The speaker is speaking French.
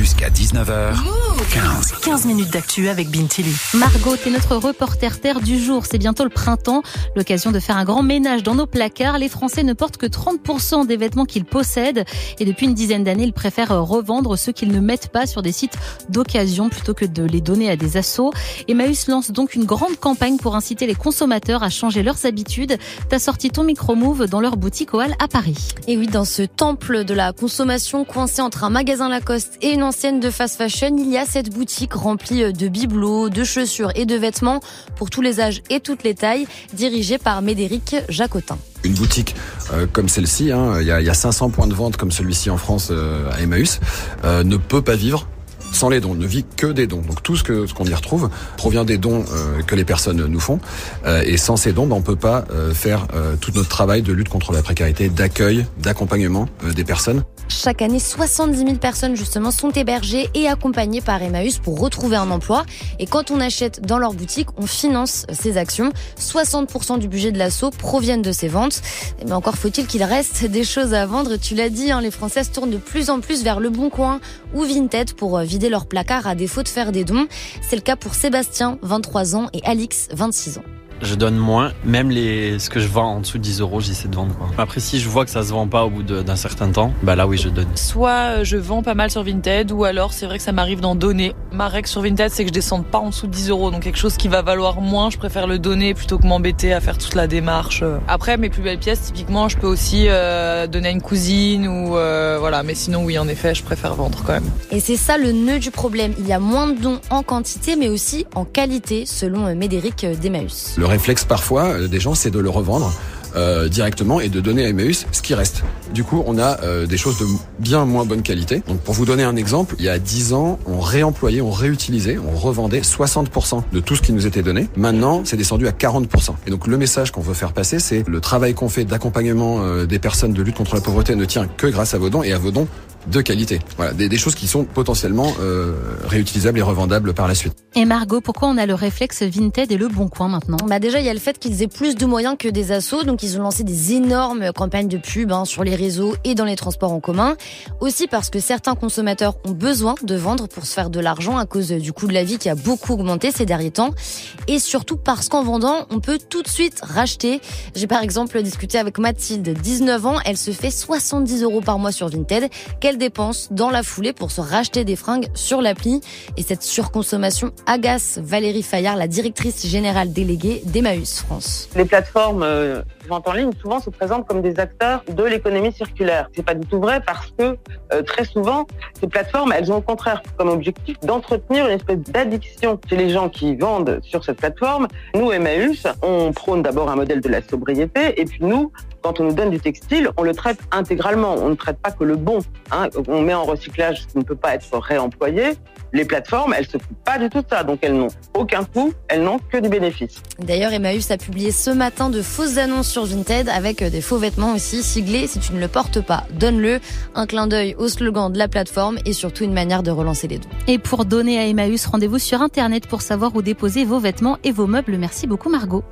Jusqu'à 19h. 15. 15 minutes d'actu avec Bintili. Margot, t'es notre reporter terre du jour. C'est bientôt le printemps. L'occasion de faire un grand ménage dans nos placards. Les Français ne portent que 30% des vêtements qu'ils possèdent. Et depuis une dizaine d'années, ils préfèrent revendre ceux qu'ils ne mettent pas sur des sites d'occasion plutôt que de les donner à des assos. Emmaüs lance donc une grande campagne pour inciter les consommateurs à changer leurs habitudes. T'as sorti ton micro-move dans leur boutique Oal à Paris. Et oui, dans ce temple de la consommation coincé entre un magasin Lacoste et une ancienne de fast fashion, il y a cette boutique remplie de bibelots, de chaussures et de vêtements pour tous les âges et toutes les tailles, dirigée par Médéric Jacotin. Une boutique euh, comme celle-ci, hein, il y, a, y, a 500 points de vente comme celui-ci en France euh, à Emmaüs, euh, ne peut pas vivre sans les dons, ne vit que des dons. Donc tout ce que ce qu'on y retrouve provient des dons euh, que les personnes nous font. Euh, et sans ces dons, ben, on peut pas euh, faire tout notre travail de lutte contre la précarité, d'accueil, d'accompagnement des personnes. Chaque année, 70 000 personnes justement sont hébergées et accompagnées par Emmaüs pour retrouver un emploi. Et quand on achète dans leur boutique, on finance ces actions. 60% du budget de l'assaut proviennent de ces ventes. Mais encore faut-il qu'il reste des choses à vendre. Tu l'as dit, hein, les Français se tournent de plus en plus vers le Bon Coin ou Vinted pour vider leur placard à défaut de faire des dons. C'est le cas pour Sébastien, 23 ans, et Alix, 26 ans je donne moins. Même les, ce que je vends en dessous de 10 euros, j'essaie de vendre. Quoi. Après, si je vois que ça se vend pas au bout d'un certain temps, bah là, oui, je donne. Soit euh, je vends pas mal sur Vinted, ou alors c'est vrai que ça m'arrive d'en donner. Ma règle sur Vinted, c'est que je descende pas en dessous de 10 euros. Donc quelque chose qui va valoir moins, je préfère le donner plutôt que m'embêter à faire toute la démarche. Après, mes plus belles pièces, typiquement, je peux aussi euh, donner à une cousine ou euh, voilà. Mais sinon, oui, en effet, je préfère vendre quand même. Et c'est ça le nœud du problème. Il y a moins de dons en quantité, mais aussi en qualité, selon Médéric Desmaus réflexe parfois euh, des gens, c'est de le revendre. Euh, directement et de donner à Emmaüs ce qui reste. Du coup, on a euh, des choses de bien moins bonne qualité. Donc pour vous donner un exemple, il y a 10 ans, on réemployait, on réutilisait, on revendait 60% de tout ce qui nous était donné. Maintenant, c'est descendu à 40%. Et donc le message qu'on veut faire passer, c'est le travail qu'on fait d'accompagnement des personnes de lutte contre la pauvreté ne tient que grâce à vos dons et à vos dons de qualité. Voilà, des, des choses qui sont potentiellement euh, réutilisables et revendables par la suite. Et Margot, pourquoi on a le réflexe Vinted et le Bon Coin maintenant? Bah déjà, il y a le fait qu'ils aient plus de moyens que des assos, donc ils ont lancé des énormes campagnes de pub hein, sur les réseaux et dans les transports en commun. Aussi parce que certains consommateurs ont besoin de vendre pour se faire de l'argent à cause du coût de la vie qui a beaucoup augmenté ces derniers temps. Et surtout parce qu'en vendant, on peut tout de suite racheter. J'ai par exemple discuté avec Mathilde, 19 ans, elle se fait 70 euros par mois sur Vinted dépenses dans la foulée pour se racheter des fringues sur l'appli. Et cette surconsommation agace Valérie Fayard, la directrice générale déléguée d'Emmaüs France. Les plateformes euh, vente en ligne souvent se présentent comme des acteurs de l'économie circulaire. C'est pas du tout vrai parce que euh, très souvent ces plateformes, elles ont au contraire comme objectif d'entretenir une espèce d'addiction chez les gens qui vendent sur cette plateforme. Nous, Emmaüs, on prône d'abord un modèle de la sobriété et puis nous, quand on nous donne du textile, on le traite intégralement. On ne traite pas que le bon. Hein. On met en recyclage ce qui ne peut pas être réemployé. Les plateformes, elles se coupent pas du tout de ça. Donc elles n'ont aucun coût, elles n'ont que du bénéfice. D'ailleurs, Emmaüs a publié ce matin de fausses annonces sur Vinted avec des faux vêtements aussi siglés. Si tu ne le portes pas, donne-le. Un clin d'œil au slogan de la plateforme et surtout une manière de relancer les dons. Et pour donner à Emmaüs, rendez-vous sur Internet pour savoir où déposer vos vêtements et vos meubles. Merci beaucoup Margot.